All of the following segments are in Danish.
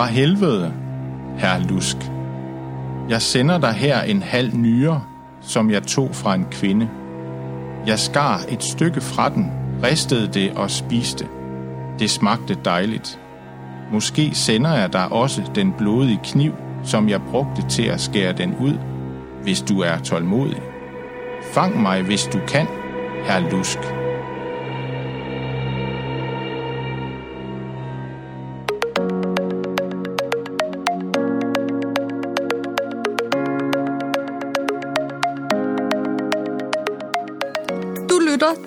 Fra helvede, herr Lusk. Jeg sender dig her en halv nyre, som jeg tog fra en kvinde. Jeg skar et stykke fra den, ristede det og spiste. Det smagte dejligt. Måske sender jeg dig også den blodige kniv, som jeg brugte til at skære den ud, hvis du er tålmodig. Fang mig, hvis du kan, herr Lusk.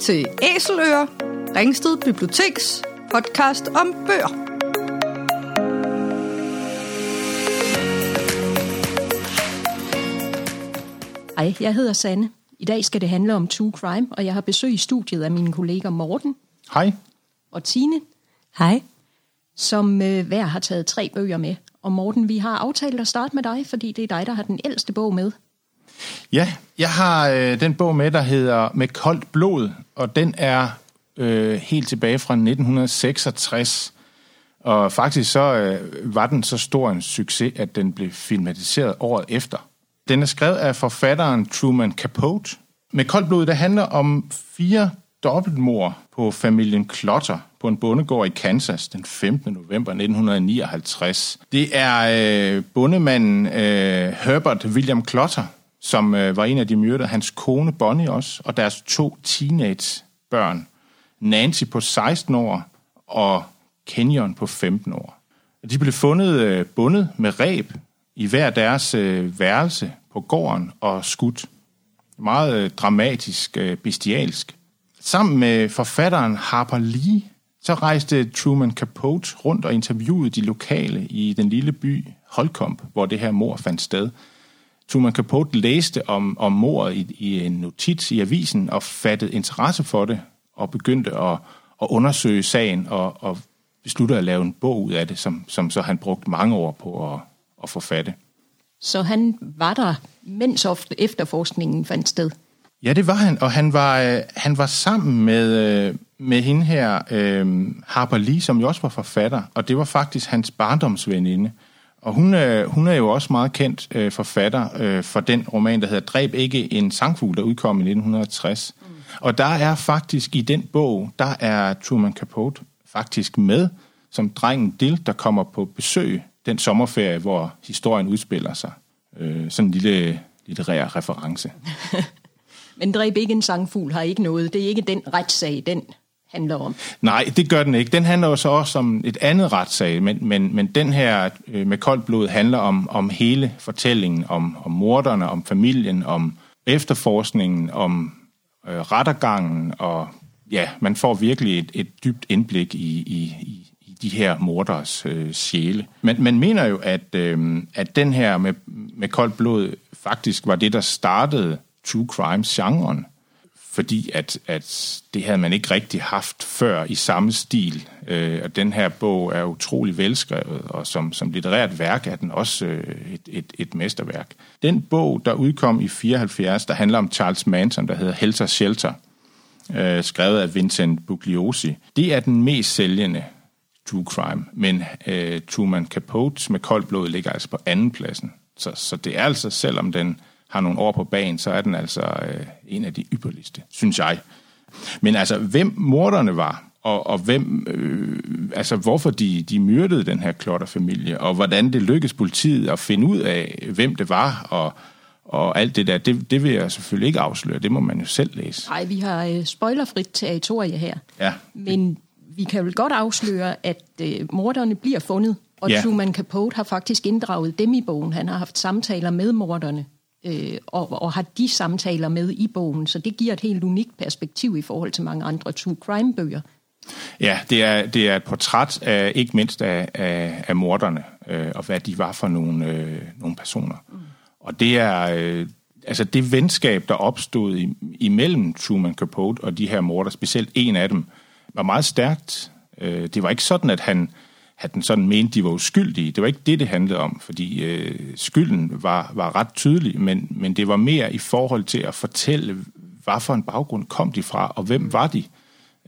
Til Æseløer, Ringsted Biblioteks podcast om bøger. Hej, jeg hedder Sanne. I dag skal det handle om true crime, og jeg har besøg i studiet af mine kolleger Morten Hej. og Tine, Hej. som øh, hver har taget tre bøger med. Og Morten, vi har aftalt at starte med dig, fordi det er dig, der har den ældste bog med. Ja, jeg har øh, den bog med, der hedder Med koldt blod, og den er øh, helt tilbage fra 1966. Og faktisk så øh, var den så stor en succes, at den blev filmatiseret året efter. Den er skrevet af forfatteren Truman Capote. Med koldt blod, der handler om fire dobbeltmord på familien Klotter på en bondegård i Kansas den 15. november 1959. Det er øh, bondemanden øh, Herbert William Klotter, som øh, var en af de myrdede, hans kone Bonnie også, og deres to teenagebørn, Nancy på 16 år og Kenyon på 15 år. De blev fundet øh, bundet med reb i hver deres øh, værelse på gården og skudt. Meget øh, dramatisk, øh, bestialsk. Sammen med forfatteren Harper Lee, så rejste Truman Capote rundt og interviewede de lokale i den lille by Holcomb, hvor det her mor fandt sted. Truman Capote læste om, om mordet i, i en notits i avisen og fattede interesse for det og begyndte at, at undersøge sagen og, og besluttede at lave en bog ud af det, som, som så han brugte mange år på at, at forfatte. Så han var der, mens ofte efterforskningen fandt sted. Ja, det var han, og han var, øh, han var sammen med, øh, med hende her, øh, Harper Lee, som jo også var forfatter, og det var faktisk hans barndomsveninde. Og hun, øh, hun er jo også meget kendt øh, forfatter øh, for den roman, der hedder Dræb ikke en sangfugl, der udkom i 1960. Mm. Og der er faktisk i den bog, der er Truman Capote faktisk med som drengen Dill, der kommer på besøg den sommerferie, hvor historien udspiller sig. Øh, sådan en lille litterær reference. Men dræb ikke en sangfugl har ikke noget. Det er ikke den retssag, den handler om. Nej, det gør den ikke. Den handler jo så også om et andet retssag, men, men, men den her øh, med koldt blod handler om, om hele fortællingen, om, om morderne, om familien, om efterforskningen, om øh, rettergangen, og ja, man får virkelig et, et dybt indblik i, i, i, i de her morders øh, sjæle. Men man mener jo, at, øh, at den her med, med koldt blod faktisk var det, der startede true crime-genren fordi at, at det havde man ikke rigtig haft før i samme stil. Øh, og den her bog er utrolig velskrevet, og som, som litterært værk er den også øh, et, et, et mesterværk. Den bog, der udkom i 74, der handler om Charles Manson, der hedder Helter Shelter, øh, skrevet af Vincent Bugliosi, det er den mest sælgende true crime, men øh, Truman Capote med koldt blod ligger altså på anden pladsen. Så, så det er altså, selvom den har nogle år på banen, så er den altså øh, en af de ypperligste, synes jeg. Men altså, hvem morderne var, og, og hvem, øh, altså hvorfor de, de myrdede den her klotterfamilie, og hvordan det lykkedes politiet at finde ud af, hvem det var, og, og alt det der, det, det vil jeg selvfølgelig ikke afsløre. Det må man jo selv læse. Nej, vi har øh, spoilerfrit territorie her. Ja. Men vi kan vel godt afsløre, at øh, morderne bliver fundet, og Ja. Truman Capote har faktisk inddraget dem i bogen. Han har haft samtaler med morderne, øh, og, og har de samtaler med i bogen, så det giver et helt unikt perspektiv i forhold til mange andre true crime-bøger. Ja, det er, det er et portræt af, ikke mindst af, af, af morderne, øh, og hvad de var for nogle, øh, nogle personer. Mm. Og det er, øh, altså det venskab, der opstod i, imellem Truman Capote og de her morder, specielt en af dem, var meget stærkt. Øh, det var ikke sådan, at han, at den sådan mente, de var uskyldige. Det var ikke det, det handlede om, fordi øh, skylden var, var ret tydelig, men, men det var mere i forhold til at fortælle, hvad for en baggrund kom de fra, og hvem var de?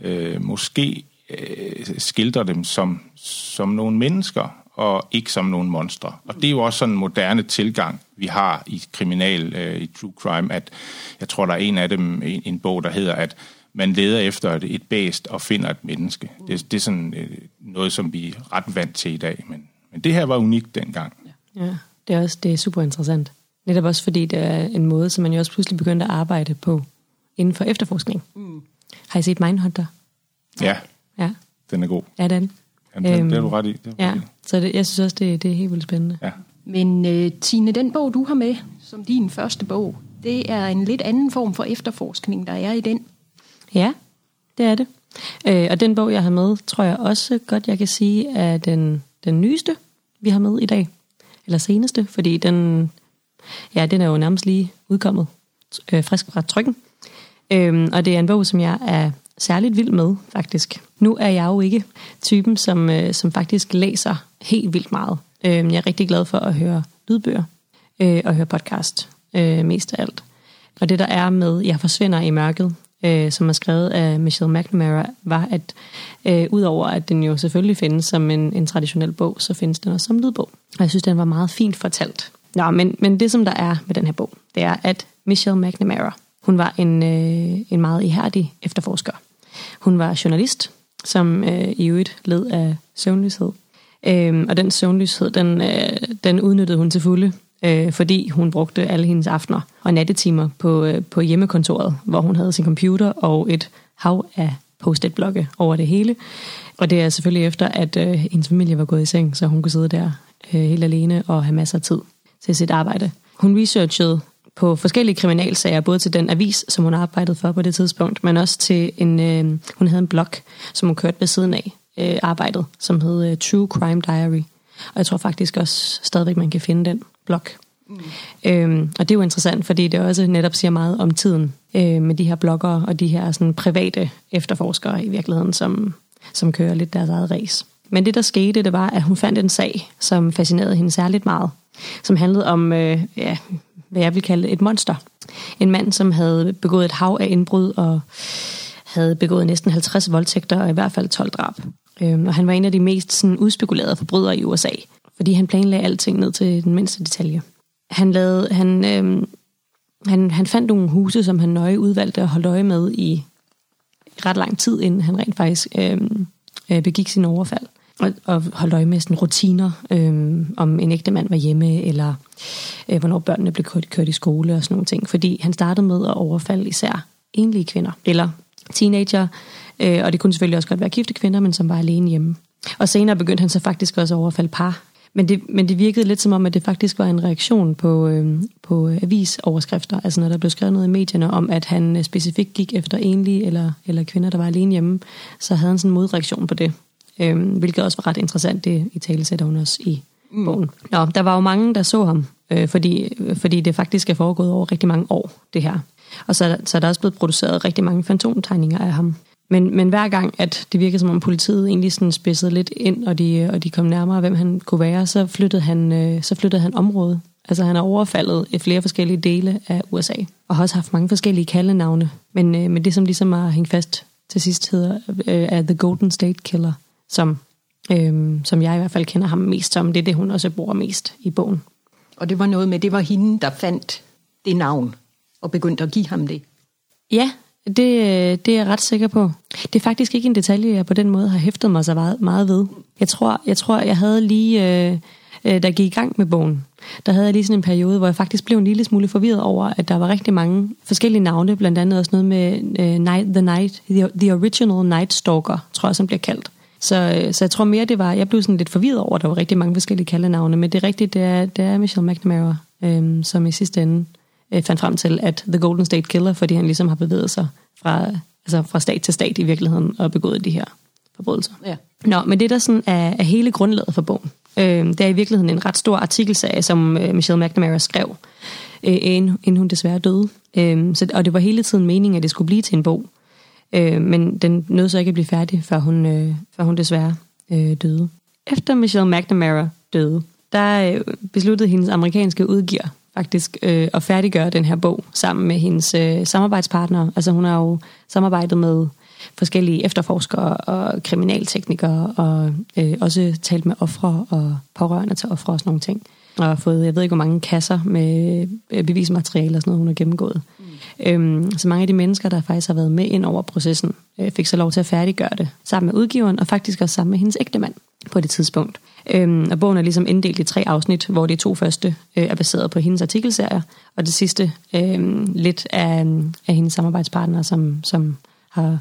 Øh, måske øh, skildre dem som, som nogle mennesker, og ikke som nogle monstre. Og det er jo også sådan en moderne tilgang, vi har i kriminal, øh, i true crime, at jeg tror, der er en af dem, en, en bog, der hedder, at man leder efter et, et bæst og finder et menneske. Det, det er sådan øh, noget, som vi er ret vant til i dag, men, men det her var unikt dengang. Ja, det er også det er super interessant. Netop også fordi det er en måde, som man jo også pludselig begyndte at arbejde på inden for efterforskning. Mm. Har I set Mindhunter? Ja, Ja, den er god. ja den. Ja, det, Øhm, det er du ret i. Det er Ja, ret i. så det, jeg synes også, det, det er helt vildt spændende. Ja. Men øh, Tine, den bog, du har med som din første bog, det er en lidt anden form for efterforskning, der er i den. Ja, det er det. Øh, og den bog, jeg har med, tror jeg også godt, jeg kan sige, er den, den nyeste, vi har med i dag. Eller seneste, fordi den, ja, den er jo nærmest lige udkommet øh, frisk fra trykken. Øh, og det er en bog, som jeg er særligt vild med, faktisk. Nu er jeg jo ikke typen, som, øh, som faktisk læser helt vildt meget. Øh, jeg er rigtig glad for at høre lydbøger øh, og høre podcast, øh, mest af alt. Og det der er med Jeg forsvinder i mørket, øh, som er skrevet af Michelle McNamara, var, at øh, udover at den jo selvfølgelig findes som en, en traditionel bog, så findes den også som lydbog. Og jeg synes, den var meget fint fortalt. Nå, men, men det som der er med den her bog, det er, at Michelle McNamara, hun var en, øh, en meget ihærdig efterforsker. Hun var journalist, som øh, i øvrigt led af søvnløshed. Øhm, og den søvnløshed, den, øh, den udnyttede hun til fulde, øh, fordi hun brugte alle hendes aftener og nattetimer på, øh, på hjemmekontoret, hvor hun havde sin computer og et hav af post-it-blokke over det hele. Og det er selvfølgelig efter, at øh, hendes familie var gået i seng, så hun kunne sidde der øh, helt alene og have masser af tid til sit arbejde. Hun researchede på forskellige kriminalsager, både til den avis, som hun arbejdede for på det tidspunkt, men også til en, øh, hun havde en blog, som hun kørte ved siden af øh, arbejdet, som hed øh, True Crime Diary. Og jeg tror faktisk også stadigvæk, man kan finde den blog. Mm. Øhm, og det er jo interessant, fordi det også netop siger meget om tiden øh, med de her bloggere og de her sådan, private efterforskere i virkeligheden, som, som kører lidt deres eget race. Men det, der skete, det var, at hun fandt en sag, som fascinerede hende særligt meget, som handlede om, øh, ja, hvad jeg vil kalde et monster. En mand, som havde begået et hav af indbrud og havde begået næsten 50 voldtægter og i hvert fald 12 drab. Øhm, og han var en af de mest sådan, udspekulerede forbrydere i USA, fordi han planlagde alting ned til den mindste detalje. Han, lavede, han, øh, han, han fandt nogle huse, som han nøje udvalgte at holde øje med i ret lang tid, inden han rent faktisk øhm, øh, begik sin overfald. Og, og holdt øje med sådan rutiner, øh, om en ægte mand var hjemme, eller øh, hvornår børnene blev kørt, kørt i skole og sådan nogle ting. Fordi han startede med at overfalde især enlige kvinder, eller teenager, øh, og det kunne selvfølgelig også godt være gifte kvinder, men som var alene hjemme. Og senere begyndte han så faktisk også at overfalde par. Men det, men det virkede lidt som om, at det faktisk var en reaktion på, øh, på avisoverskrifter. Altså når der blev skrevet noget i medierne om, at han øh, specifikt gik efter enlige eller, eller kvinder, der var alene hjemme, så havde han sådan en modreaktion på det. Øh, hvilket også var ret interessant, det i tale sætter hun også i mm. bogen. Nå, der var jo mange, der så ham, øh, fordi, fordi det faktisk er foregået over rigtig mange år, det her. Og så, så er der også blevet produceret rigtig mange fantomtegninger af ham. Men, men hver gang, at det virkede som om politiet egentlig sådan spidsede lidt ind, og de, og de kom nærmere, hvem han kunne være, så flyttede han, øh, så flyttede han område. Altså han har overfaldet i flere forskellige dele af USA, og har også haft mange forskellige kaldenavne. Men, øh, men det, som ligesom har hængt fast til sidst, hedder øh, er The Golden State Killer, som, øh, som jeg i hvert fald kender ham mest som. Det er det, hun også bruger mest i bogen. Og det var noget med, det var hende, der fandt det navn og begyndte at give ham det. Ja, det, øh, det er jeg ret sikker på. Det er faktisk ikke en detalje, jeg på den måde har hæftet mig så meget, meget ved. Jeg tror, jeg tror, jeg havde lige, øh, øh, da jeg gik i gang med bogen, der havde jeg lige sådan en periode, hvor jeg faktisk blev en lille smule forvirret over, at der var rigtig mange forskellige navne, blandt andet også noget med øh, Night, The Night, the, the Original Night Stalker, tror jeg, som bliver kaldt. Så, øh, så jeg tror mere, det var, jeg blev sådan lidt forvirret over, at der var rigtig mange forskellige kaldenavne, men det er rigtigt, det er, det er Michelle McNamara, øh, som i sidste ende øh, fandt frem til, at The Golden State Killer, fordi han ligesom har bevæget sig fra, altså fra stat til stat i virkeligheden og begået de her forbrydelser. Ja. Nå, men det der sådan er, er hele grundlaget for bogen, øh, det er i virkeligheden en ret stor artikelserie, som øh, Michelle McNamara skrev, øh, inden, inden hun desværre døde. Øh, så, og det var hele tiden meningen, at det skulle blive til en bog. Øh, men den nåede så ikke at blive færdig, før hun, øh, før hun desværre øh, døde. Efter Michelle McNamara døde, der øh, besluttede hendes amerikanske udgiver faktisk øh, at færdiggøre den her bog sammen med hendes øh, samarbejdspartnere. Altså hun har jo samarbejdet med forskellige efterforskere og kriminalteknikere, og øh, også talt med ofre og pårørende til ofre og sådan nogle ting. Og har fået, jeg ved ikke hvor mange kasser med øh, bevismateriale og sådan noget, hun har gennemgået. Mm. Øhm, så mange af de mennesker, der faktisk har været med ind over processen, øh, fik så lov til at færdiggøre det sammen med udgiveren, og faktisk også sammen med hendes ægtemand på det tidspunkt. Øhm, og bogen er ligesom inddelt i tre afsnit, hvor de to første øh, er baseret på hendes artikelserier, og det sidste øh, lidt af, af hendes samarbejdspartnere, som, som har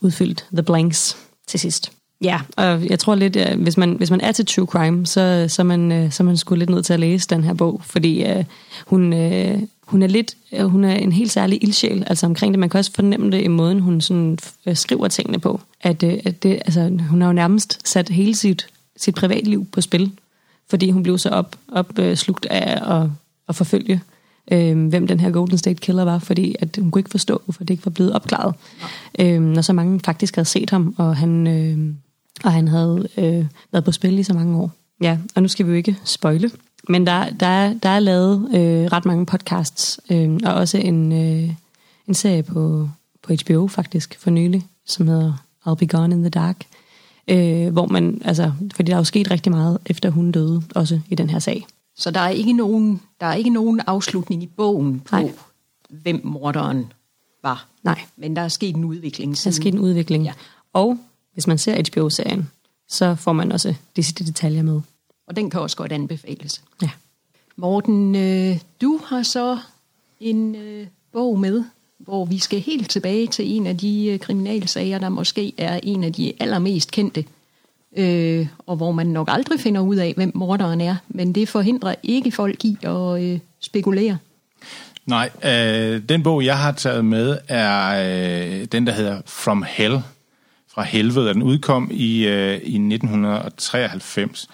udfyldt The Blanks til sidst. Ja, og jeg tror lidt, at hvis man, hvis man er til true crime, så, så, man, øh, så man skulle lidt nødt til at læse den her bog, fordi øh, hun, øh, hun er lidt, øh, hun er en helt særlig ildsjæl, altså omkring det. Man kan også fornemme det i måden, hun sådan øh, skriver tingene på. At, øh, at det, altså, hun har jo nærmest sat hele sit, sit privatliv på spil, fordi hun blev så op, opslugt af at, at forfølge øh, hvem den her Golden State Killer var, fordi at hun kunne ikke forstå, hvorfor det ikke var blevet opklaret. Øh, når så mange faktisk havde set ham, og han, øh, og han havde øh, været på spil i så mange år. Ja, og nu skal vi jo ikke spoile, men der, der, er, der er lavet øh, ret mange podcasts, øh, og også en, øh, en serie på, på HBO faktisk for nylig, som hedder I'll Be Gone in the Dark, øh, hvor man, altså, fordi der er jo sket rigtig meget, efter hun døde, også i den her sag. Så der er ikke nogen, der er ikke nogen afslutning i bogen på, Nej. hvem morderen var. Nej. Men der er sket en udvikling. Siden. Der er sket en udvikling. Ja. Og hvis man ser HBO-serien, så får man også disse detaljer med. Og den kan også godt anbefales. Ja. Morten, øh, du har så en øh, bog med, hvor vi skal helt tilbage til en af de øh, kriminalsager, der måske er en af de allermest kendte øh, og hvor man nok aldrig finder ud af, hvem morderen er. Men det forhindrer ikke folk i at øh, spekulere. Nej, øh, den bog, jeg har taget med, er øh, den, der hedder From Hell, fra helvede. Den udkom i, øh, i 1993.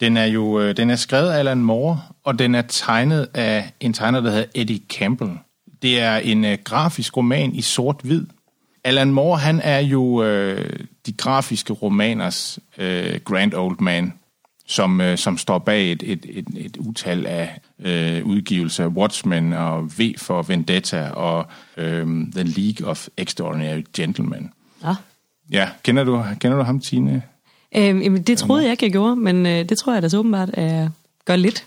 Den er jo øh, den er skrevet af Alan Moore, og den er tegnet af en tegner, der hedder Eddie Campbell. Det er en øh, grafisk roman i sort-hvid, Alan Moore, han er jo øh, de grafiske romaners øh, grand old man, som, øh, som står bag et, et, et, et utal af øh, udgivelser. Watchmen og V for Vendetta og øh, The League of Extraordinary Gentlemen. Ja. Ja, kender du, kender du ham, Tine? Øhm, jamen, det troede jeg ikke, jeg gjorde, men øh, det tror jeg da så åbenbart er, gør lidt.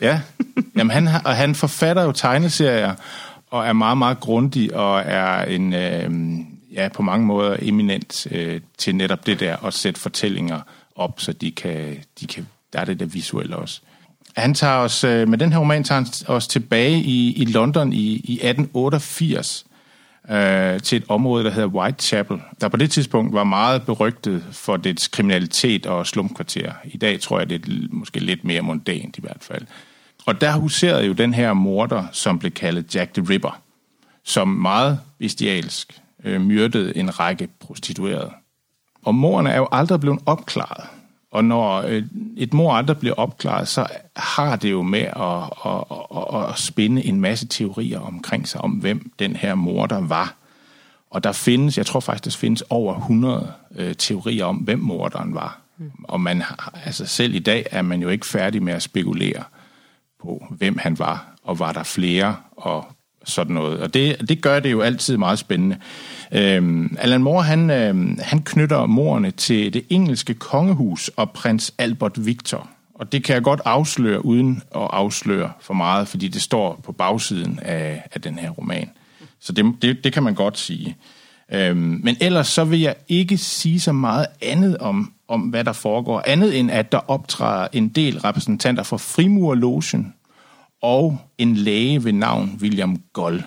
Ja, jamen, han, og han forfatter jo tegneserier, og er meget, meget grundig, og er en, øh, ja, på mange måder eminent øh, til netop det der at sætte fortællinger op, så de kan, de kan, der er det der visuelle også. Han tager os, øh, med den her roman tager han os tilbage i, i London i, i 1888 øh, til et område, der hedder Whitechapel, der på det tidspunkt var meget berygtet for dets kriminalitet og slumkvarter. I dag tror jeg, det er måske lidt mere mondant i hvert fald. Og der huserede jo den her morder, som blev kaldet Jack the Ripper, som meget bestialsk øh, myrdede en række prostituerede. Og morderne er jo aldrig blevet opklaret. Og når øh, et mor aldrig bliver opklaret, så har det jo med at, at, at, at spinde en masse teorier omkring sig om, hvem den her morder var. Og der findes, jeg tror faktisk, der findes over 100 øh, teorier om, hvem morderen var. Mm. Og man, altså selv i dag er man jo ikke færdig med at spekulere på, hvem han var, og var der flere, og sådan noget. Og det, det gør det jo altid meget spændende. Øhm, Alan Moore, han, øhm, han knytter morerne til det engelske kongehus og prins Albert Victor. Og det kan jeg godt afsløre, uden at afsløre for meget, fordi det står på bagsiden af, af den her roman. Så det, det, det kan man godt sige. Øhm, men ellers så vil jeg ikke sige så meget andet om, om, hvad der foregår, andet end at der optræder en del repræsentanter fra frimurlogen, og en læge ved navn William Goll,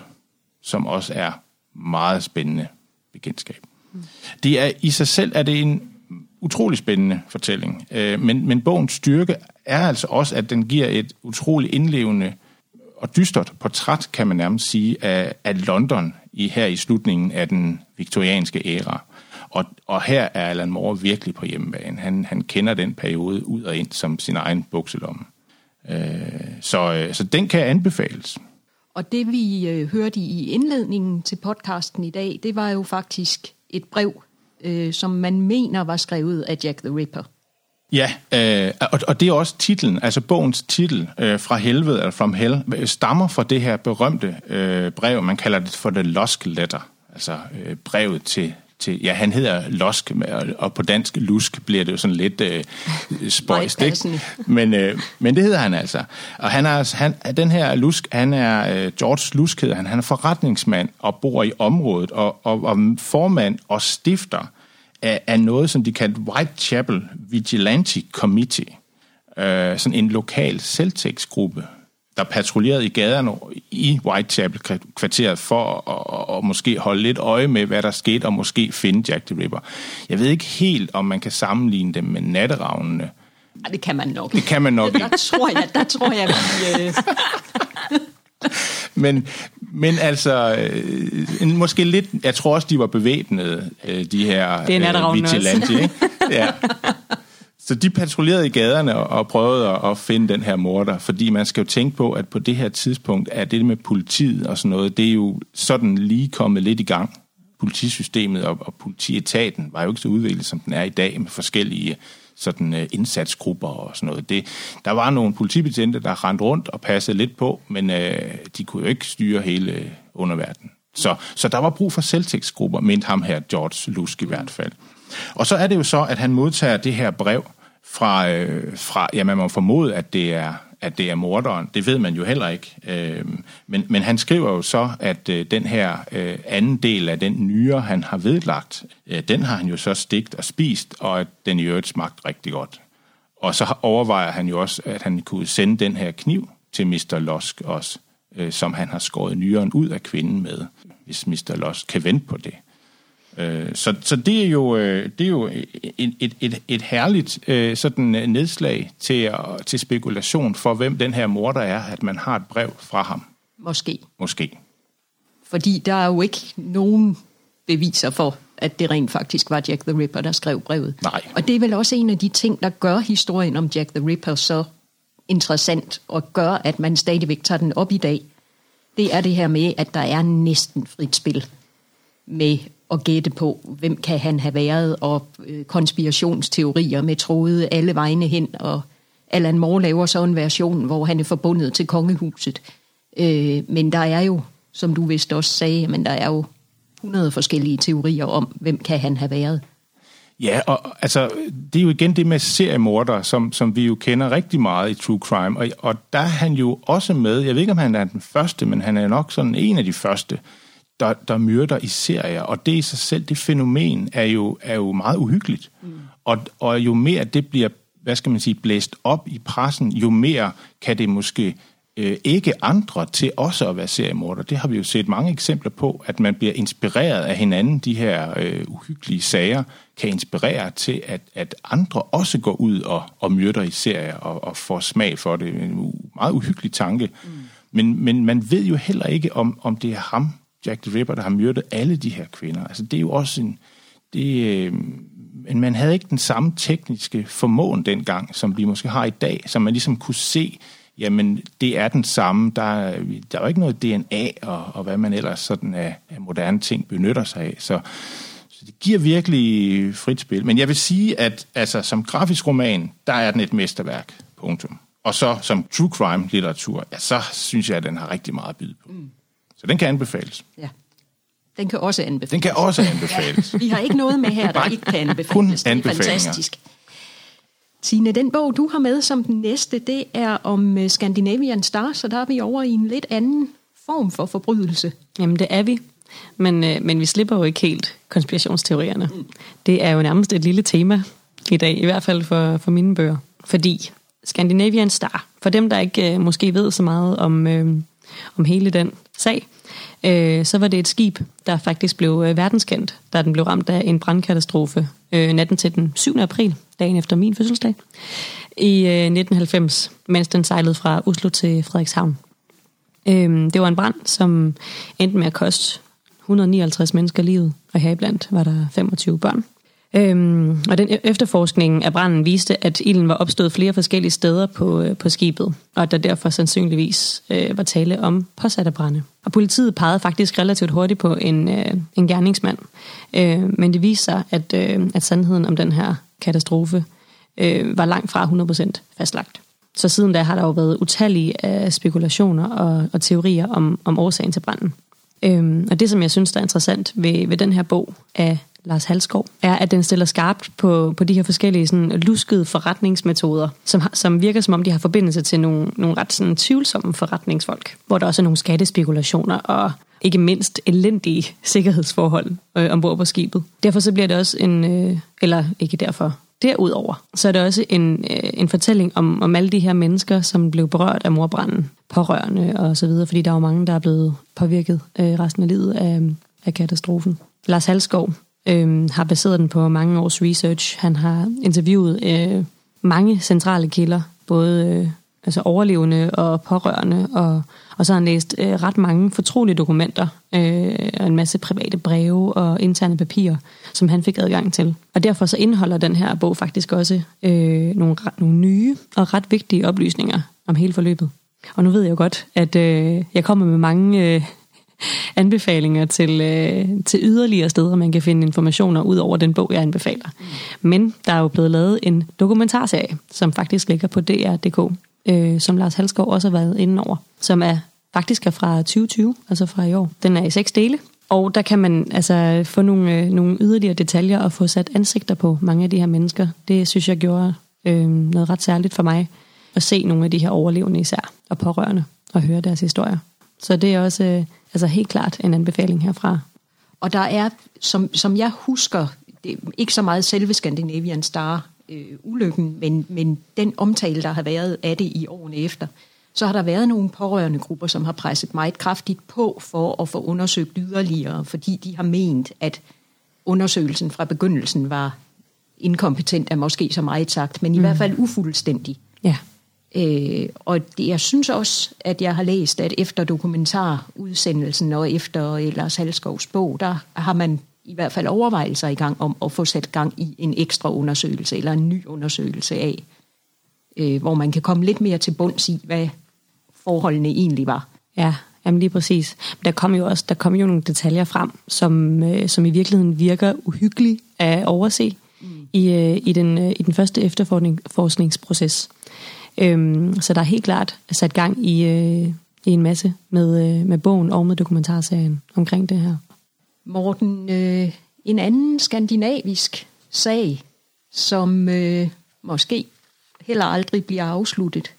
som også er meget spændende bekendtskab. Mm. Det er i sig selv er det en utrolig spændende fortælling, øh, men, men bogens styrke er altså også, at den giver et utroligt indlevende og dystert portræt, kan man nærmest sige, af, af London i her i slutningen af den viktorianske æra. Og, og her er Alan Moore virkelig på hjemmebane. Han, han kender den periode ud og ind som sin egen bukselomme. Øh, så, øh, så den kan anbefales. Og det vi øh, hørte i indledningen til podcasten i dag, det var jo faktisk et brev, øh, som man mener var skrevet af Jack the Ripper. Ja, øh, og, og det er også titlen, altså bogens titel, øh, fra helvede, eller from hell, stammer fra det her berømte øh, brev, man kalder det for The Lost Letter, altså øh, brevet til til, ja, han hedder Losk, og på dansk Lusk bliver det jo sådan lidt øh, spøjst, ikke? Men, øh, men det hedder han altså. Og han er, han, den her Lusk, han er, øh, George Lusk hedder han, han er forretningsmand og bor i området, og, og, og formand og stifter af, af noget, som de kaldte Whitechapel Vigilante Committee, øh, sådan en lokal selvtægtsgruppe, der patruljerede i gaderne i Whitechapel-kvarteret for at, at, at måske holde lidt øje med, hvad der skete, og måske finde Jack the Ripper. Jeg ved ikke helt, om man kan sammenligne dem med natteravnene. Ja, det kan man nok. Det kan man nok ikke. Der tror jeg, der tror jeg, vi... Øh... men, men altså, øh, måske lidt, jeg tror også, de var bevæbnede, øh, de her det er øh, vigilante, ikke? Ja. Så de patruljerede i gaderne og prøvede at finde den her morder, fordi man skal jo tænke på, at på det her tidspunkt er det med politiet og sådan noget, det er jo sådan lige kommet lidt i gang. Politisystemet og, og politietaten var jo ikke så udviklet, som den er i dag, med forskellige sådan øh, indsatsgrupper og sådan noget. Det, der var nogle politibetjente, der rendte rundt og passede lidt på, men øh, de kunne jo ikke styre hele underverdenen. Så, så der var brug for selvtægtsgrupper, mente ham her George Lusk i hvert fald. Og så er det jo så, at han modtager det her brev, fra, øh, fra ja, man må formode, at det er at det er morderen. Det ved man jo heller ikke. Øh, men, men han skriver jo så, at øh, den her øh, anden del af den nyre, han har vedlagt, øh, den har han jo så stigt og spist, og at den i øvrigt smagt rigtig godt. Og så overvejer han jo også, at han kunne sende den her kniv til Mr. Losk også, øh, som han har skåret nyren ud af kvinden med, hvis Mr. Losk kan vente på det. Øh, så, så det er jo, øh, det er jo et, et, et, et herligt øh, sådan nedslag til, til spekulation for, hvem den her morder er, at man har et brev fra ham. Måske. Måske. Fordi der er jo ikke nogen beviser for, at det rent faktisk var Jack the Ripper, der skrev brevet. Nej. Og det er vel også en af de ting, der gør historien om Jack the Ripper så interessant, og gør, at man stadigvæk tager den op i dag. Det er det her med, at der er næsten frit spil med at gætte på, hvem kan han have været, og øh, konspirationsteorier med tråde alle vegne hen, og Alan Moore laver så en version, hvor han er forbundet til kongehuset. Øh, men der er jo, som du vist også sagde, men der er jo 100 forskellige teorier om, hvem kan han have været. Ja, og altså, det er jo igen det med seriemorder, som, som vi jo kender rigtig meget i True Crime, og, og der er han jo også med, jeg ved ikke, om han er den første, men han er nok sådan en af de første, der, der myrder i serier, og det i sig selv, det fænomen, er jo, er jo meget uhyggeligt. Mm. Og, og jo mere det bliver, hvad skal man sige, blæst op i pressen, jo mere kan det måske øh, ikke andre til også at være seriemorder. Det har vi jo set mange eksempler på, at man bliver inspireret af hinanden. De her øh, uhyggelige sager kan inspirere til, at, at andre også går ud og, og myrder i serier og, og får smag for det. En meget uhyggelig tanke. Mm. Men, men man ved jo heller ikke, om, om det er ham, Jack the Ripper, der har myrdet alle de her kvinder. Altså det er jo også en... Det, øh, men man havde ikke den samme tekniske formåen dengang, som vi måske har i dag, som man ligesom kunne se, jamen det er den samme, der, der er jo ikke noget DNA og, og hvad man ellers sådan af, af moderne ting benytter sig af, så, så det giver virkelig frit spil. Men jeg vil sige, at altså, som grafisk roman, der er den et mesterværk, punktum. Og så som true crime litteratur, ja, så synes jeg, at den har rigtig meget at byde på. Mm. Så den kan anbefales. Ja. Den kan også anbefales. Den kan også anbefales. ja, vi har ikke noget med her, der ikke kan anbefales. Kun det er fantastisk. Tine, den bog, du har med som den næste, det er om øh, Scandinavian Star, så der er vi over i en lidt anden form for forbrydelse. Jamen, det er vi. Men, øh, men vi slipper jo ikke helt konspirationsteorierne. Mm. Det er jo nærmest et lille tema i dag, i hvert fald for, for mine bøger. Fordi Scandinavian Star, for dem, der ikke øh, måske ved så meget om, øh, om hele den sag, øh, så var det et skib, der faktisk blev øh, verdenskendt, da den blev ramt af en brandkatastrofe øh, natten til den 7. april, dagen efter min fødselsdag, i øh, 1990, mens den sejlede fra Oslo til Frederikshavn. Øh, det var en brand, som endte med at koste 159 mennesker livet, og heriblandt var der 25 børn. Øhm, og den efterforskning af branden viste, at ilden var opstået flere forskellige steder på, øh, på skibet, og at der derfor sandsynligvis øh, var tale om påsatte brænde. Og politiet pegede faktisk relativt hurtigt på en, øh, en gerningsmand, øh, men det viste sig, at, øh, at sandheden om den her katastrofe øh, var langt fra 100% fastlagt. Så siden da har der jo været utallige af spekulationer og, og teorier om, om årsagen til branden. Øhm, og det, som jeg synes, der er interessant ved, ved den her bog, er Lars Halskov, er, at den stiller skarpt på, på de her forskellige sådan, luskede forretningsmetoder, som, har, som virker som om, de har forbindelse til nogle, nogle ret sådan, tvivlsomme forretningsfolk, hvor der også er nogle skattespekulationer og ikke mindst elendige sikkerhedsforhold øh, ombord på skibet. Derfor så bliver det også en, øh, eller ikke derfor, derudover, så er det også en, øh, en fortælling om, om alle de her mennesker, som blev berørt af morbranden, pårørende og så videre, fordi der er jo mange, der er blevet påvirket øh, resten af livet af, af katastrofen. Lars Halskov øh, har baseret den på mange års research. Han har interviewet øh, mange centrale kilder, både øh, altså overlevende og pårørende, og, og så har han læst øh, ret mange fortrolige dokumenter, øh, og en masse private breve og interne papirer, som han fik adgang til. Og derfor så indeholder den her bog faktisk også øh, nogle, nogle nye og ret vigtige oplysninger om hele forløbet. Og nu ved jeg jo godt, at øh, jeg kommer med mange øh, anbefalinger til, øh, til yderligere steder, man kan finde informationer ud over den bog, jeg anbefaler. Men der er jo blevet lavet en dokumentarserie, som faktisk ligger på DR.dk, øh, som Lars Halskov også har været inde over, som er faktisk er fra 2020, altså fra i år. Den er i seks dele, og der kan man altså få nogle, øh, nogle yderligere detaljer og få sat ansigter på mange af de her mennesker. Det synes jeg gjorde øh, noget ret særligt for mig, at se nogle af de her overlevende især, og pårørende, og høre deres historier. Så det er også øh, altså helt klart en anbefaling herfra. Og der er, som, som jeg husker, det ikke så meget selve Scandinavian Star øh, ulykken, men, men den omtale, der har været af det i årene efter, så har der været nogle pårørende grupper, som har presset meget kraftigt på for at få undersøgt yderligere, fordi de har ment, at undersøgelsen fra begyndelsen var inkompetent, er måske så meget sagt, men i mm. hvert fald ufuldstændig. Ja. Øh, og det, jeg synes også, at jeg har læst, at efter dokumentarudsendelsen og efter Lars Halskovs bog, der har man i hvert fald overvejelser i gang om at få sat gang i en ekstra undersøgelse eller en ny undersøgelse af, øh, hvor man kan komme lidt mere til bunds i, hvad forholdene egentlig var. Ja, jamen lige præcis. Men der kom jo også der kom jo nogle detaljer frem, som, øh, som i virkeligheden virker uhyggeligt at overse mm. i, øh, i, den, øh, i den første efterforskningsproces. Øhm, så der er helt klart sat gang i, øh, i en masse med, øh, med bogen og med dokumentarserien omkring det her. Morten, øh, en anden skandinavisk sag, som øh, måske heller aldrig bliver afsluttet,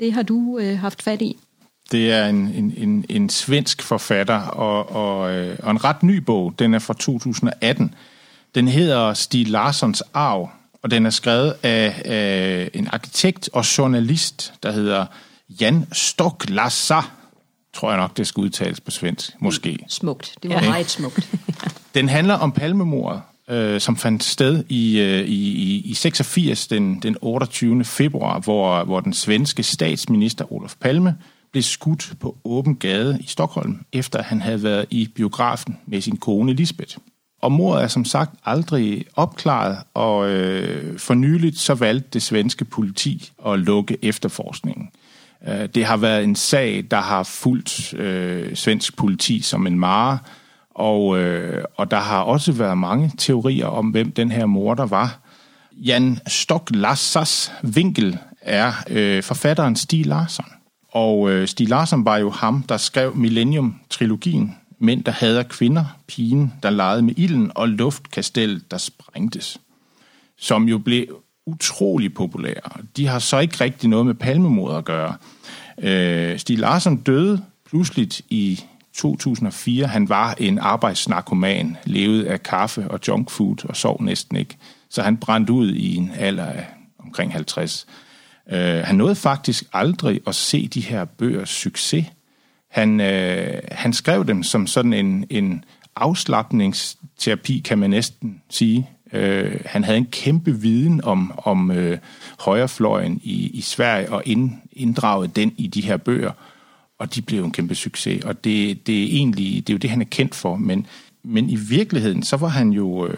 det har du øh, haft fat i. Det er en, en, en, en svensk forfatter og, og, øh, og en ret ny bog. Den er fra 2018. Den hedder Stig Larssons arv, og den er skrevet af, af en arkitekt og journalist, der hedder Jan Stocklassa tror jeg nok, det skal udtales på svensk, måske. Smukt. Det var ja. meget smukt. Den handler om palmemordet, øh, som fandt sted i, øh, i, i 86, den, den 28. februar, hvor, hvor den svenske statsminister Olof Palme blev skudt på åben gade i Stockholm, efter han havde været i biografen med sin kone Lisbeth. Og mordet er som sagt aldrig opklaret, og øh, for nyligt så valgte det svenske politi at lukke efterforskningen. Øh, det har været en sag, der har fulgt øh, svensk politi som en mare, og, øh, og der har også været mange teorier om, hvem den her morder var. Jan Stocklassas vinkel er øh, forfatteren Stig Larsson. Og øh, Stig Larsson var jo ham, der skrev Millennium-trilogien, Mænd, der hader kvinder, pigen, der legede med ilden, og luftkastellet, der sprængtes. Som jo blev utrolig populære. De har så ikke rigtig noget med palmemordet at gøre. Øh, Stig Larsson døde pludseligt i 2004. Han var en arbejdsnarkoman, levede af kaffe og junkfood og sov næsten ikke. Så han brændte ud i en alder af omkring 50. Øh, han nåede faktisk aldrig at se de her bøgers succes. Han, øh, han skrev dem som sådan en, en afslappningsterapi, kan man næsten sige. Øh, han havde en kæmpe viden om, om øh, højrefløjen i, i Sverige og ind, inddraget den i de her bøger, og de blev en kæmpe succes. Og det, det er egentlig det er jo det, han er kendt for. Men, men i virkeligheden, så var han jo... Øh,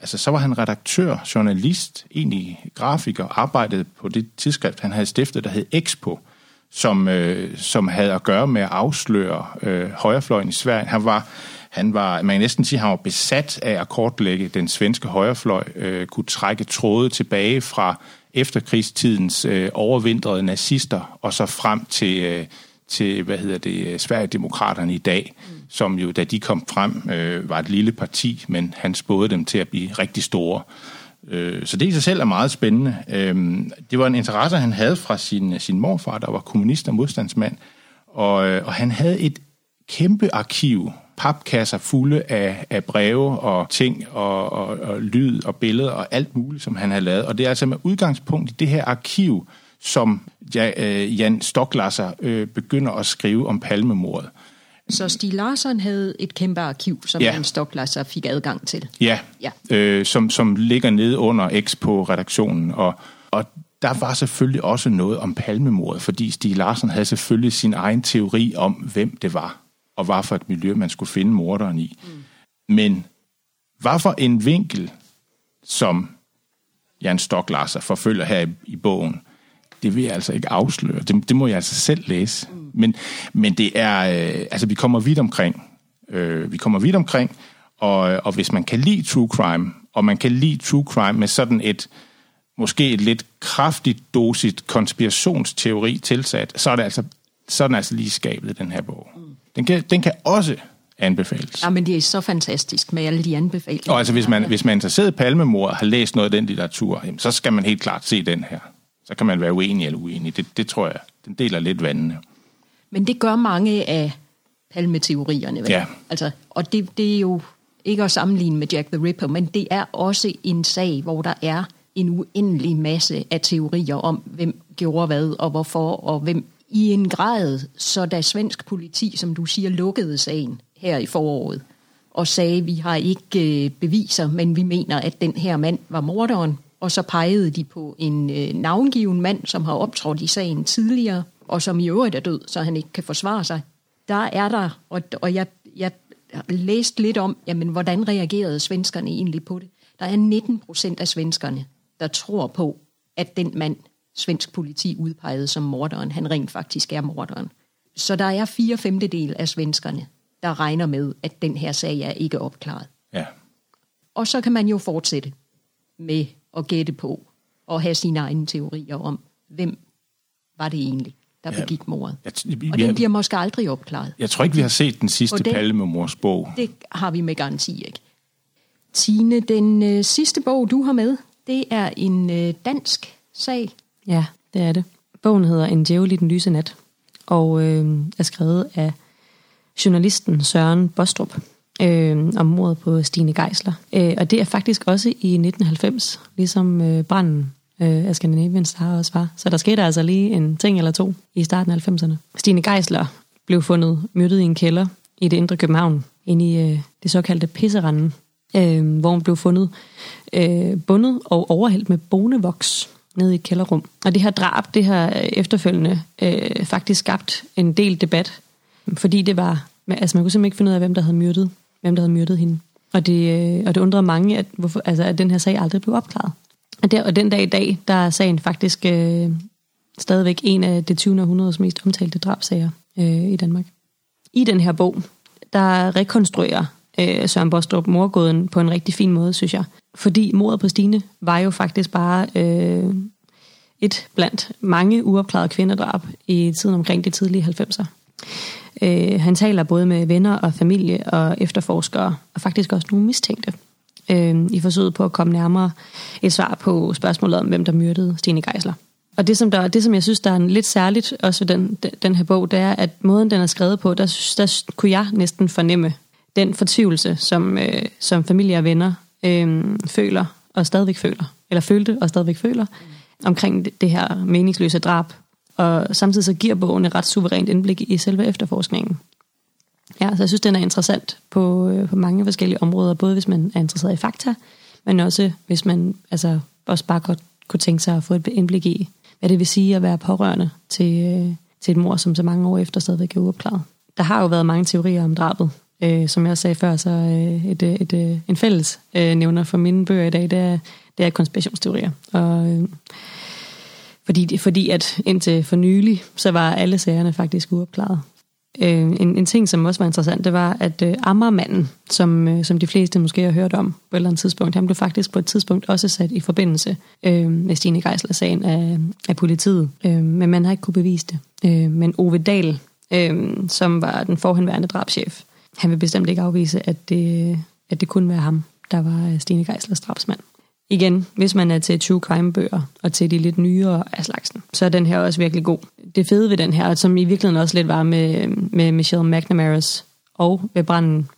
altså, så var han redaktør, journalist, egentlig grafiker, arbejdede på det tidsskrift, han havde stiftet, der hed Expo, som, øh, som havde at gøre med at afsløre øh, højrefløjen i Sverige. Han var han var, man kan næsten sige, at han var besat af at kortlægge den svenske højrefløj, øh, kunne trække tråde tilbage fra efterkrigstidens øh, overvintrede nazister, og så frem til, øh, til hvad hedder det, øh, Sverigedemokraterne i dag, mm. som jo, da de kom frem, øh, var et lille parti, men han spåede dem til at blive rigtig store. Øh, Øh, så det i sig selv er meget spændende. Øh, det var en interesse, han havde fra sin, sin morfar, der var kommunist og modstandsmand, og, øh, og han havde et kæmpe arkiv, papkasser fulde af, af breve og ting og, og, og lyd og billeder og alt muligt, som han havde lavet. Og det er altså med udgangspunkt i det her arkiv, som øh, Jan Stoklasser øh, begynder at skrive om palmemordet. Så Stig Larsson havde et kæmpe arkiv, som ja. Jan Stoklasser fik adgang til. Ja, ja. Øh, som, som ligger nede under X på redaktionen. Og, og der var selvfølgelig også noget om palmemordet, fordi Stig Larsson havde selvfølgelig sin egen teori om, hvem det var, og hvad for et miljø, man skulle finde morderen i. Mm. Men hvad for en vinkel, som Jan Stoklasser forfølger her i, i bogen, det vil jeg altså ikke afsløre. Det, det må jeg altså selv læse. Mm. Men, men det er, øh, altså vi kommer vidt omkring. Øh, vi kommer vidt omkring, og, og hvis man kan lide true crime, og man kan lide true crime med sådan et, måske et lidt kraftigt dosit konspirationsteori tilsat, så er det altså, så er den altså lige skabet, den her bog. Den kan, den kan også anbefales. Ja, men det er så fantastisk med alle de anbefalinger. Og altså, hvis man, hvis man er interesseret i palmemor og har læst noget af den litteratur, så skal man helt klart se den her. Så kan man være uenig eller uenig. Det, det tror jeg, den deler lidt vandene. Men det gør mange af palmeteorierne. Vel? Ja. Altså, og det, det er jo ikke at sammenligne med Jack the Ripper, men det er også en sag, hvor der er en uendelig masse af teorier om, hvem gjorde hvad og hvorfor, og hvem i en grad, så da svensk politi, som du siger, lukkede sagen her i foråret, og sagde, vi har ikke øh, beviser, men vi mener, at den her mand var morderen, og så pegede de på en øh, navngiven mand, som har optrådt i sagen tidligere, og som i øvrigt er død, så han ikke kan forsvare sig. Der er der, og, og jeg, jeg læst lidt om, jamen, hvordan reagerede svenskerne egentlig på det. Der er 19 procent af svenskerne, der tror på, at den mand, svensk politi udpegede som morderen, han rent faktisk er morderen. Så der er fire femtedel af svenskerne, der regner med, at den her sag er ikke opklaret. Ja. Og så kan man jo fortsætte med at gætte på og have sine egne teorier om, hvem var det egentlig, der ja. begik mordet. Jeg, og den bliver måske aldrig opklaret. Jeg tror ikke, vi har set den sidste den, Palmemors bog. Det har vi med garanti ikke. Tine, den øh, sidste bog, du har med, det er en øh, dansk sag. Ja, det er det. Bogen hedder En djævel i den lyse nat, og øh, er skrevet af journalisten Søren Bostrup øh, om mordet på Stine Geisler. Øh, og det er faktisk også i 1990, ligesom øh, branden øh, af Scandinavian Star også var. Så der skete altså lige en ting eller to i starten af 90'erne. Stine Geisler blev fundet myrdet i en kælder i det indre København, inde i øh, det såkaldte Pisseranden, øh, hvor hun blev fundet øh, bundet og overhældt med bonevoks nede i et kælderrum. Og det her drab, det her efterfølgende øh, faktisk skabt en del debat, fordi det var, altså man kunne simpelthen ikke finde ud af, hvem der havde myrdet hvem der havde myrdet hende. Og det, øh, og det undrede mange, at, hvorfor, altså, at den her sag aldrig blev opklaret. Og, der, og den dag i dag, der er sagen faktisk øh, stadigvæk en af det 20. århundredes mest omtalte drabsager øh, i Danmark. I den her bog, der rekonstruerer øh, Søren Bostrup morgåden på en rigtig fin måde, synes jeg. Fordi mordet på Stine var jo faktisk bare øh, et blandt mange uopklarede kvindedrab i tiden omkring de tidlige 90'er. Øh, han taler både med venner og familie og efterforskere, og faktisk også nogle mistænkte, øh, i forsøget på at komme nærmere et svar på spørgsmålet om, hvem der myrdede Stine Geisler. Og det som, der, det, som jeg synes, der er lidt særligt også ved den, den her bog, det er, at måden, den er skrevet på, der, der kunne jeg næsten fornemme den fortvivlelse, som, øh, som familie og venner øh, føler og stadigvæk føler, eller følte og stadigvæk føler, omkring det, det her meningsløse drab og samtidig så giver bogen et ret suverænt indblik i selve efterforskningen. Ja, så jeg synes, den er interessant på, øh, på mange forskellige områder, både hvis man er interesseret i fakta, men også hvis man altså, også bare godt kunne tænke sig at få et indblik i, hvad det vil sige at være pårørende til, øh, til et mor, som så mange år efter stadigvæk er uopklaret. Der har jo været mange teorier om drabet. Øh, som jeg også sagde før, så øh, et, øh, et, et, en fælles øh, nævner for mine bøger i dag, det er, det er konspirationsteorier. Og øh, fordi, fordi at indtil for nylig, så var alle sagerne faktisk uopklaret. Øh, en, en ting, som også var interessant, det var, at øh, Ammermanden, som, øh, som de fleste måske har hørt om på et eller andet tidspunkt, han blev faktisk på et tidspunkt også sat i forbindelse øh, med Stine Geisler-sagen af, af politiet. Øh, men man har ikke kunne bevise det. Øh, men Ove Dahl, øh, som var den forhenværende drabschef. Han vil bestemt ikke afvise, at det, at det kunne være ham, der var øh, Stine Geislers drabsmand. Igen, hvis man er til true crime-bøger og til de lidt nyere af slagsen, så er den her også virkelig god. Det fede ved den her, som i virkeligheden også lidt var med, med Michelle McNamara's og ved branden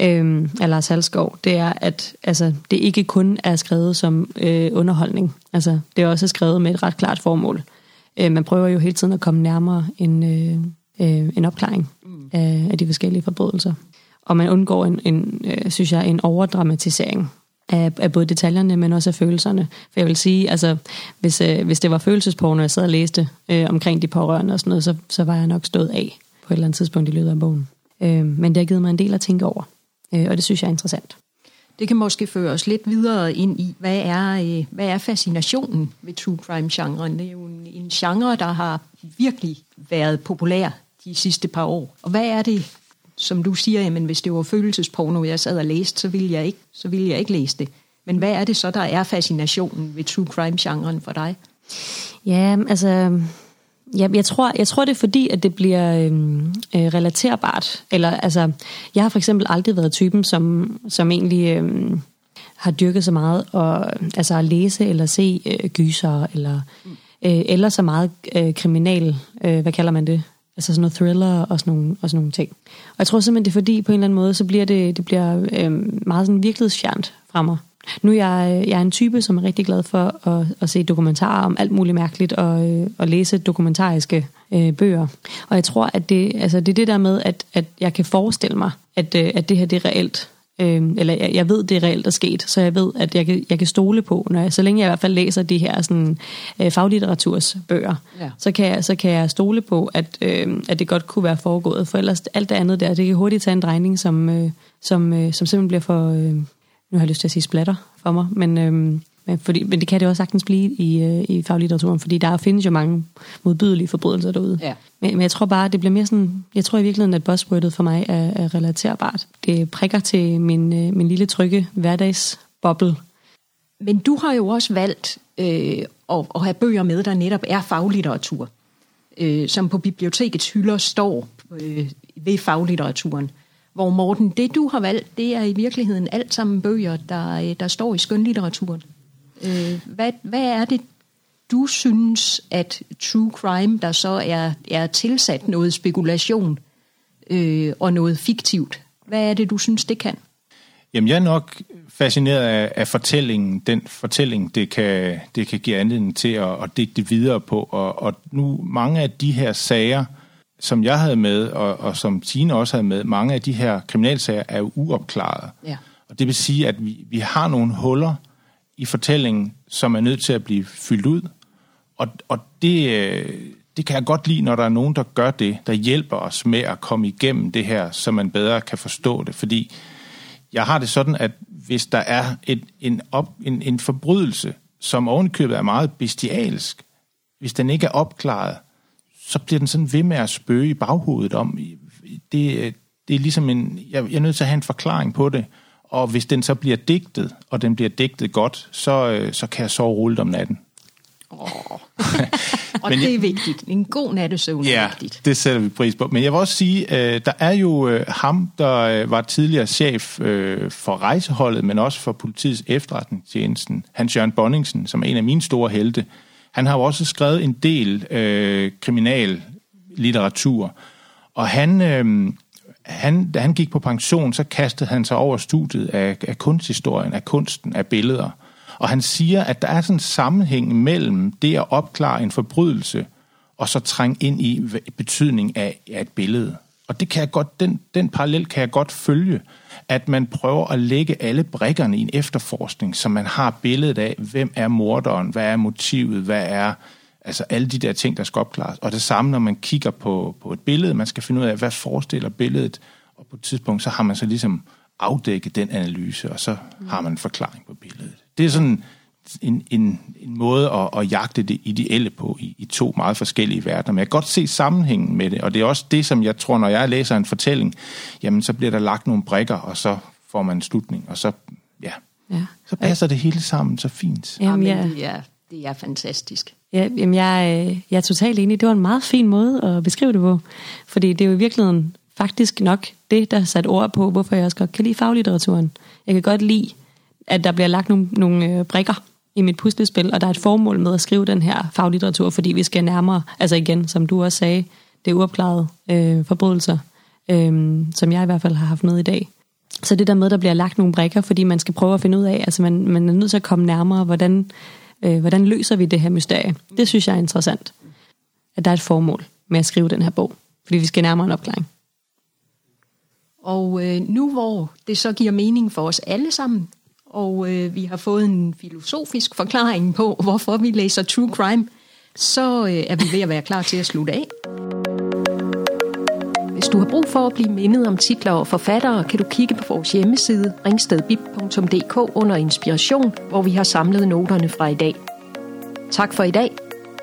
øh, af Lars Halskov, det er, at altså, det ikke kun er skrevet som øh, underholdning. Altså, det er også skrevet med et ret klart formål. Øh, man prøver jo hele tiden at komme nærmere en, øh, øh, en opklaring mm. af, af de forskellige forbrydelser. Og man undgår en, en øh, synes jeg, en overdramatisering af, af både detaljerne, men også af følelserne. For jeg vil sige, altså, hvis, øh, hvis det var følelsesporno, jeg sad og læste øh, omkring de pårørende og sådan noget, så, så var jeg nok stået af på et eller andet tidspunkt i løbet af bogen. Øh, men det har givet mig en del at tænke over, øh, og det synes jeg er interessant. Det kan måske føre os lidt videre ind i, hvad er, øh, hvad er fascinationen ved true crime-genren? Det er jo en, en genre, der har virkelig været populær de sidste par år. Og hvad er det, som du siger, jamen hvis det var følelsesporno, jeg sad og læste, så ville jeg ikke, så ville jeg ikke læse det. Men hvad er det så, der er fascinationen ved true crime-genren for dig? Ja, altså... Jeg, jeg, tror, jeg tror, det er fordi, at det bliver øhm, øh, relaterbart. Eller, altså, jeg har for eksempel aldrig været typen, som, som egentlig øh, har dyrket så meget og, altså, at læse eller se øh, gyser, eller, øh, eller så meget øh, kriminal, øh, hvad kalder man det? Altså sådan noget thriller og sådan nogle, og sådan nogle ting. Og jeg tror simpelthen, det er fordi, på en eller anden måde, så bliver det, det bliver øhm, meget sådan virkelighedsfjernt fra mig. Nu er jeg, jeg er en type, som er rigtig glad for at, at se dokumentarer om alt muligt mærkeligt og, øh, og læse dokumentariske øh, bøger. Og jeg tror, at det, altså det er det der med, at, at jeg kan forestille mig, at, øh, at det her det er reelt. Øh, eller jeg, jeg ved, det er reelt er sket, så jeg ved, at jeg kan, jeg kan stole på, når jeg, så længe jeg i hvert fald læser de her sådan, øh, faglitteratursbøger, ja. så, kan jeg, så kan jeg stole på, at, øh, at det godt kunne være foregået. For ellers alt det andet der, det kan hurtigt tage en drejning, som, øh, som, øh, som simpelthen bliver for... Øh, nu har jeg lyst til at sige splatter for mig, men, øhm, men, fordi, men det kan det også sagtens blive i, øh, i faglitteraturen, fordi der findes jo mange modbydelige forbrydelser derude. Ja. Men, men jeg tror bare, det bliver mere sådan, jeg tror i virkeligheden, at buzzwordet for mig er, er relaterbart. Det prikker til min, øh, min lille trygge hverdagsboble. Men du har jo også valgt øh, at, at have bøger med, der netop er faglitteratur, øh, som på bibliotekets hylder står øh, ved faglitteraturen. Hvor Morten, det du har valgt, det er i virkeligheden alt sammen bøger, der, der står i skønlitteraturen. Øh, hvad, hvad er det, du synes, at true crime, der så er, er tilsat noget spekulation øh, og noget fiktivt, hvad er det, du synes, det kan? Jamen, jeg er nok fascineret af, af fortællingen, den fortælling, det kan, det kan give anledning til at, at digte videre på. Og, og nu mange af de her sager, som jeg havde med, og, og som Tine også havde med, mange af de her kriminalsager er jo uopklarede. Ja. Og det vil sige, at vi, vi har nogle huller i fortællingen, som er nødt til at blive fyldt ud. Og, og det, øh, det kan jeg godt lide, når der er nogen, der gør det, der hjælper os med at komme igennem det her, så man bedre kan forstå det. Fordi jeg har det sådan, at hvis der er et, en, op, en, en forbrydelse, som ovenkøbet er meget bestialsk, hvis den ikke er opklaret, så bliver den sådan ved med at spøge i baghovedet om, det, øh, det er ligesom en, jeg, jeg er nødt til at have en forklaring på det, og hvis den så bliver digtet, og den bliver digtet godt, så, øh, så kan jeg sove roligt om natten. Oh. og Men det er vigtigt. En god nattesøvn ja, er vigtigt. det sætter vi pris på. Men jeg vil også sige, øh, der er jo øh, ham, der øh, var tidligere chef øh, for rejseholdet, men også for politiets efterretningstjenesten, Hans Jørgen Bonningsen, som er en af mine store helte. Han har jo også skrevet en del øh, kriminal litteratur, og han, øh, han, da han gik på pension, så kastede han sig over studiet af, af kunsthistorien, af kunsten, af billeder. Og han siger, at der er sådan en sammenhæng mellem det at opklare en forbrydelse, og så trænge ind i betydning af, af et billede. Og det kan jeg godt, den, den parallel kan jeg godt følge, at man prøver at lægge alle brikkerne i en efterforskning, så man har billedet af, hvem er morderen, hvad er motivet, hvad er altså alle de der ting, der skal opklares. Og det samme, når man kigger på, på et billede, man skal finde ud af, hvad forestiller billedet, og på et tidspunkt, så har man så ligesom afdækket den analyse, og så har man en forklaring på billedet. Det er sådan en, en, en måde at, at jagte det ideelle på i, i to meget forskellige verdener. Men jeg kan godt se sammenhængen med det, og det er også det, som jeg tror, når jeg læser en fortælling, jamen så bliver der lagt nogle brikker, og så får man en slutning, og så, ja, ja. så passer det hele sammen så fint. Jamen, ja. ja. Det er fantastisk. Ja, jamen jeg, øh, jeg er totalt enig. Det var en meget fin måde at beskrive det på. Fordi det er jo i virkeligheden faktisk nok det, der har sat ord på, hvorfor jeg også godt kan lide faglitteraturen. Jeg kan godt lide, at der bliver lagt nogle, nogle øh, brikker i mit puslespil, og der er et formål med at skrive den her faglitteratur, fordi vi skal nærmere, altså igen, som du også sagde, det er uopklarede øh, forbrydelser, øh, som jeg i hvert fald har haft med i dag. Så det der med, at der bliver lagt nogle brikker, fordi man skal prøve at finde ud af, altså man, man er nødt til at komme nærmere, hvordan, øh, hvordan løser vi det her mysterie. Det synes jeg er interessant, at der er et formål med at skrive den her bog, fordi vi skal nærmere en opklaring. Og øh, nu hvor det så giver mening for os alle sammen, og øh, vi har fået en filosofisk forklaring på, hvorfor vi læser true crime, så øh, er vi ved at være klar til at slutte af. Hvis du har brug for at blive mindet om titler og forfattere, kan du kigge på vores hjemmeside ringstedbib.dk under inspiration, hvor vi har samlet noterne fra i dag. Tak for i dag,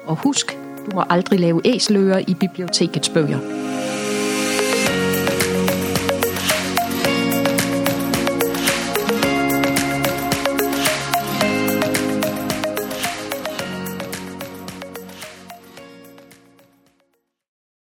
og husk, du må aldrig lave æseløer i bibliotekets bøger.